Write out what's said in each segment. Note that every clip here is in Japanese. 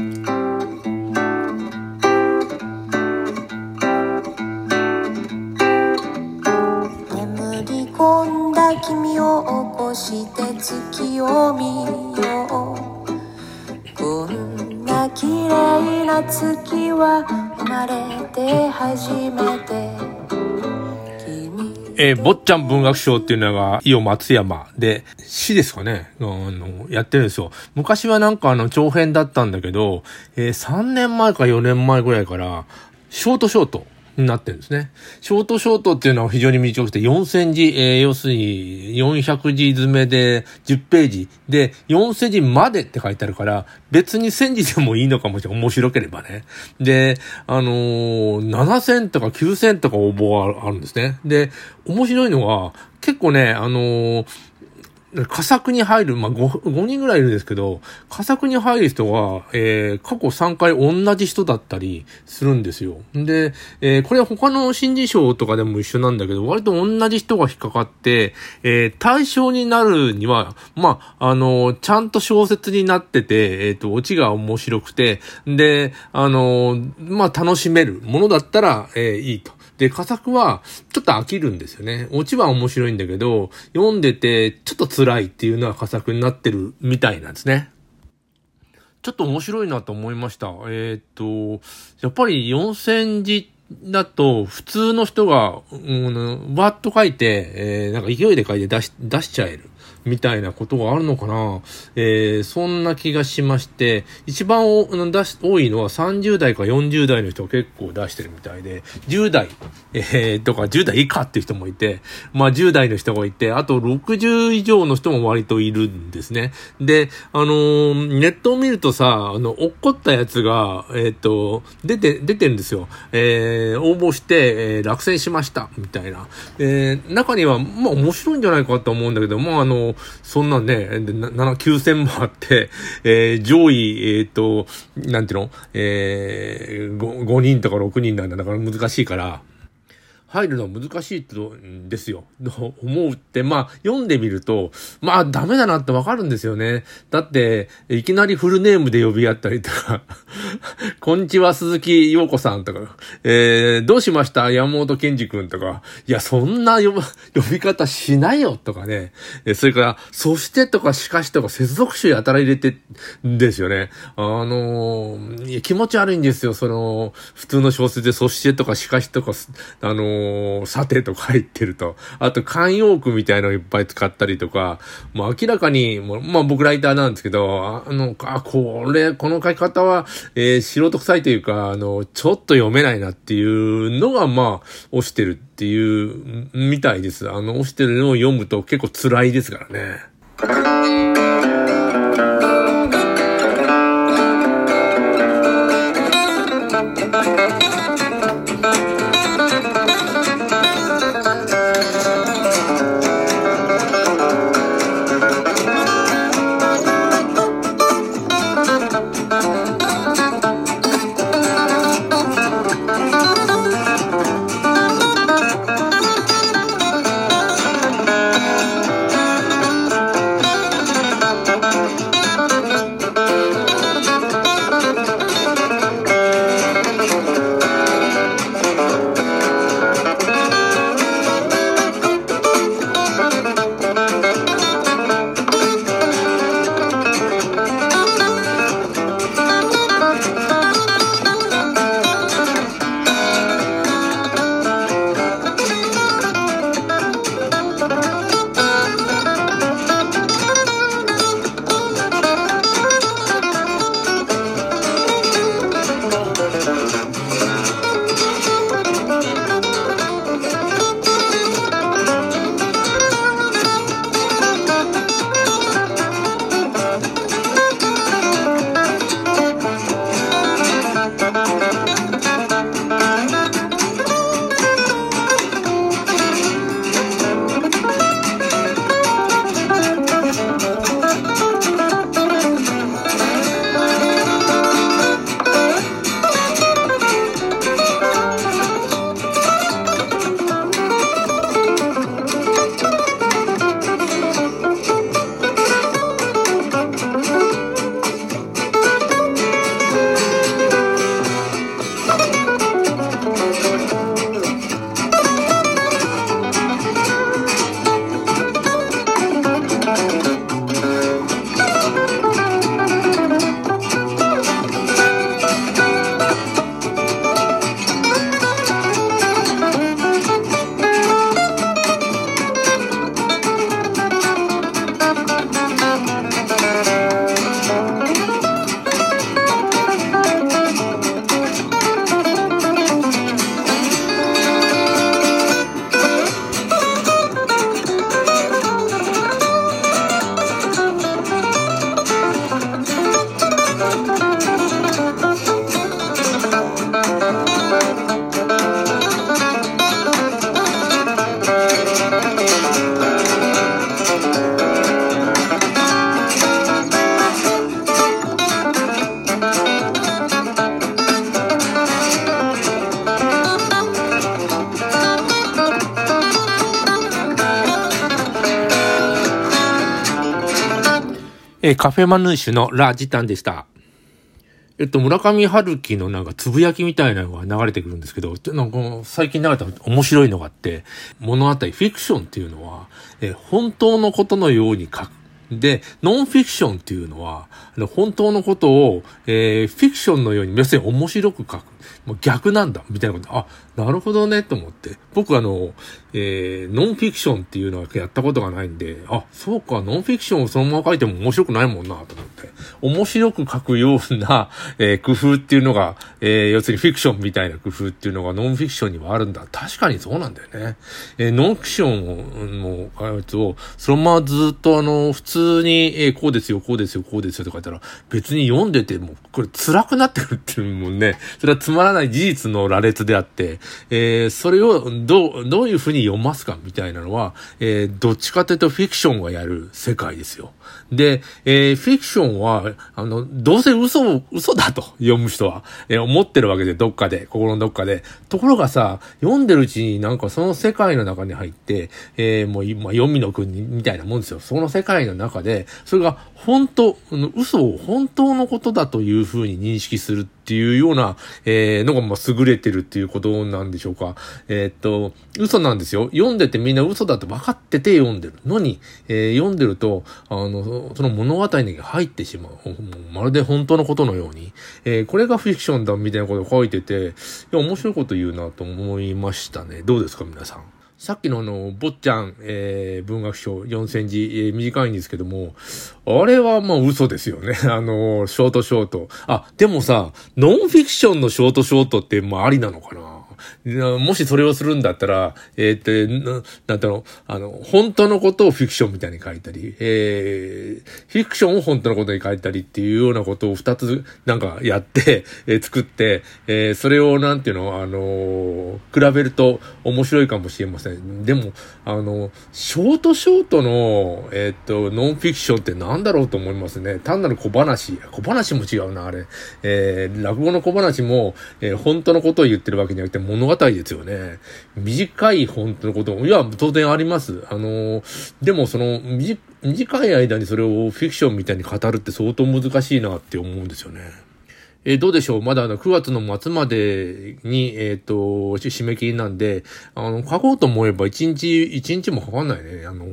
眠り込んだ君を起こして月を見よう。こんな綺麗な月は生まれて初めて。えー坊ちゃん文学賞っていうのが、伊予松山で、市ですかね、あの、やってるんですよ。昔はなんかあの、長編だったんだけど、えー3年前か4年前ぐらいから、ショートショートになってるんですね。ショートショートっていうのは非常に短くて、4000字、えー要するに400字詰めで10ページで、4000字までって書いてあるから、別に1000字でもいいのかもしれない。面白ければね。で、あのー7000とか9000とか応募があるんですね。で、面白いのは、結構ね、あのー佳作に入る、まあ、5、5人ぐらいいるんですけど、佳作に入る人は、えー、過去3回同じ人だったりするんですよ。で、えー、これは他の新人賞とかでも一緒なんだけど、割と同じ人が引っかかって、えー、対象になるには、まあ、あのちゃんと小説になってて、えっ、と、オチが面白くて、で、あのまあ、楽しめるものだったら、えーいいと。で、佳作は、ちょっと飽きるんですよね。オチは面白いんだけど、読んでて、ちょっと辛いっていうのは佳作になってるみたいなんですね。ちょっと面白いなと思いました。えーっと、やっぱり4000字だと、普通の人が、うん、バーッと書いて、えーなんか勢いで書いて出し、出しちゃえる。みたいなことがあるのかな。えー、そんな気がしまして、一番おうん出し多いのは30代か40代の人が結構出してるみたいで、10代、えー、とか10代以下っていう人もいて、まあ10代の人がいて、あと60以上の人も割といるんですね。で、あのーネットを見るとさ、あの、落ったやつが、えっ、と、出て、出てるんですよ。えー、応募して、えー落選しました、みたいな。えー、中には、まあ面白いんじゃないかと思うんだけど、まああの、そんなね、で7、9000もあって、えー上位、えっ、と、なんていうの？えー、5, 5人とか6人なんだ、だから難しいから、入るのは難しいとんですよ。と 思うって、まあ、読んでみると、まあ、ダメだなってわかるんですよね。だって、いきなりフルネームで呼び合ったりとか、こんにちは、鈴木陽子さんとか、えー、どうしました？山本健二くんとか、いや、そんな呼ば呼び方しないよとかね。えそれから、そしてとかしかしとか接続詞やたら入れてですよね。あのー気持ち悪いんですよ。その、普通の小説でそしてとかしかしとか、あのーさてとか入ってると。あと、慣用句みたいのをいっぱい使ったりとか、もう明らかに、もうまあ僕ライターなんですけど、あの、あ、これ、この書き方は、えー素人臭いというか、あの、ちょっと読めないなっていうのが、まあ、押してるっていう、みたいです。あの、押してるのを読むと結構辛いですからね。えー、カフェマヌーシュのラ・ジタンでした。えっと、村上春樹のなんかつぶやきみたいなのが流れてくるんですけど、なんか最近流れた面白いのがあって、物語、フィクションっていうのは、え本当のことのように書く。で、ノンフィクションっていうのは、本当のことを、えー、フィクションのように、要するに面白く書く。もう逆なんだ、みたいなこと。あ、なるほどね、と思って。僕あの、えー、ノンフィクションっていうのはやったことがないんで、あ、そうか、ノンフィクションをそのまま書いても面白くないもんな、と思って。面白く書くような、えー、工夫っていうのが、えー、要するにフィクションみたいな工夫っていうのがノンフィクションにはあるんだ。確かにそうなんだよね。えー、ノンフィクションの開発を、そのままずっとあの、普通に、えー、こうですよ、こうですよ、こうですよとか言ったら、別に読んでても、これ辛くなってくるっていうもんね、それはつまらないない事実の羅列であって、えー、それをどう、どういうふうに読ますかみたいなのは、えー、どっちかというとフィクションがやる世界ですよ。で、えー、フィクションは、あの、どうせ嘘を、嘘だと読む人は、えー、思ってるわけで、どっかで、心のどっかで。ところがさ、読んでるうちになんかその世界の中に入って、えー、もう今、読みの国みたいなもんですよ。その世界の中で、それが本当、嘘を本当のことだというふうに認識するってっていうような、えー、のが、ま、優れてるっていうことなんでしょうか。えー、っと、嘘なんですよ。読んでてみんな嘘だと分かってて読んでるのに、えー、読んでると、あの、その物語に入ってしまう。まるで本当のことのように。え、これがフィクションだみたいなことを書いてて、いや、面白いこと言うなと思いましたね。どうですか、皆さん？さっきのあの、坊ちゃん、えー、文学賞4センチ、えー、短いんですけども、あれはまあ嘘ですよね。あの、ショートショート。あ、でもさ、ノンフィクションのショートショートってまあありなのかな？もしそれをするんだったら、えー、っと、なんだろう、あの、本当のことをフィクションみたいに書いたり、えー、フィクションを本当のことに書いたりっていうようなことを二つなんかやって、えー、作って、えー、それをなんていうの、あの比べると面白いかもしれません。でも、あの、ショートショートの、えっと、ノンフィクションって何だろうと思いますね。単なる小話。小話も違うな、あれ。えー、落語の小話も、えー、本当のことを言ってるわけじゃなくて、物語ですよね。短い本当のことも、いや、当然あります。あの、でもその、短い間にそれをフィクションみたいに語るって相当難しいなって思うんですよね。えー、どうでしょう？まだあの9月の末までに、えっ、ー、と、締め切りなんで、あの、書こうと思えば1日、1日もかかんないね。あの、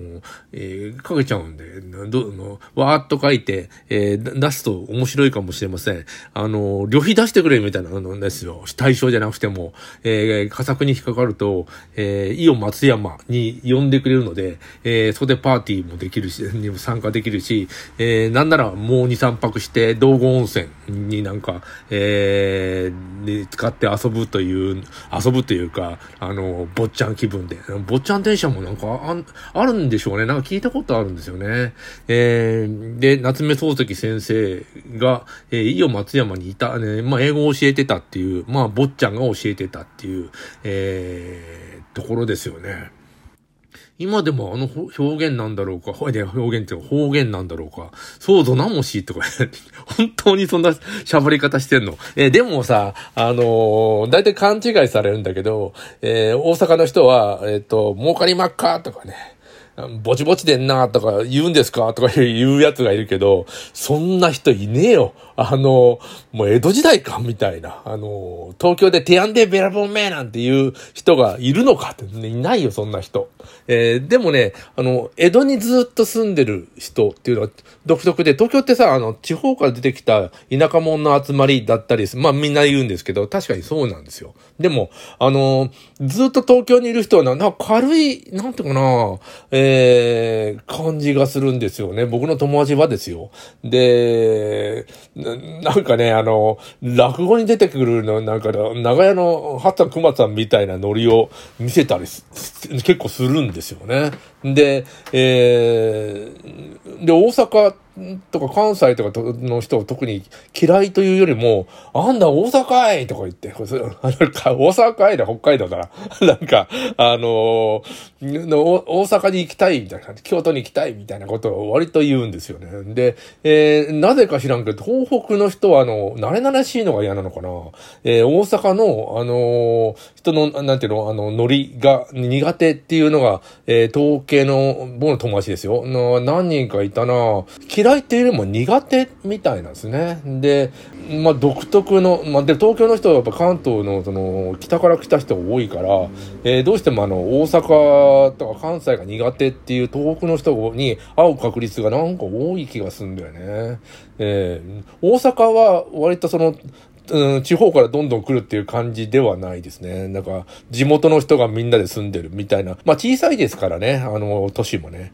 えー、書けちゃうんで、どの、わーっと書いて、えー、出すと面白いかもしれません。あの、旅費出してくれみたいなのですよ。対象じゃなくても、えー、佳作に引っかかると、えー、イオ松山に呼んでくれるので、えー、そこでパーティーもできるし、にも参加できるし、えー、なんならもう2、3泊して、道後温泉になんか、えー、使って遊ぶという、遊ぶというか、あの、坊ちゃん気分で。坊ちゃん電車もなんかああるんでしょうね。なんか聞いたことあるんですよね。えー、で、夏目漱石先生が、えー、伊予松山にいた、ね、まあ、英語を教えてたっていう、まあ、坊ちゃんが教えてたっていう、えー、ところですよね。今でもあの表現なんだろうか、表現っていうか方言なんだろうか、そうぞなもしとか、本当にそんな喋り方してんの。えー、でもさ、あのー、大体勘違いされるんだけど、えー、大阪の人は、えっ、と、儲かりまっかとかね、ぼちぼちでんなとか言うんですかとか言うやつがいるけど、そんな人いねえよ。あの、もう江戸時代かみたいな。あの、東京でテアンデベラボンメなんていう人がいるのかって、ね、いないよ、そんな人。えー、でもね、あの、江戸にずっと住んでる人っていうのは独特で、東京ってさ、あの、地方から出てきた田舎者の集まりだったりまあみんな言うんですけど、確かにそうなんですよ。でも、あの、ずっと東京にいる人はな、なんか軽い、なんていうかな、えー、え感じがするんですよね。僕の友達はですよ。で、なんかね、あの、落語に出てくるの、なんか、長屋の八田熊さんみたいなノリを見せたり結構するんですよね。で、えー、で、大阪とか関西とかの人は特に嫌いというよりも、あんだ大阪いとか言って、大阪かいだ北海道だな。なんか、あのー、大阪に行きたいみたいな、京都に行きたいみたいなことを割と言うんですよね。で、えー、なぜか知らんけど、東北の人はあの、慣れ慣れしいのが嫌なのかな。えー、大阪の、あのー、人の、なんていうの、あの、ノリが苦手っていうのが、えー、統計の、僕の友達ですよ。何人かいたな嫌嫌いっていうよりも苦手みたいなんですね。で、まあ独特の、まあで、東京の人はやっぱ関東のその北から来た人が多いから、えー、どうしてもあの大阪とか関西が苦手っていう東北の人に会う確率がなんか多い気がするんだよね。えー、大阪は割とそのうん、地方からどんどん来るっていう感じではないですね。なんか、地元の人がみんなで住んでるみたいな。まあ小さいですからね、あの、都市もね。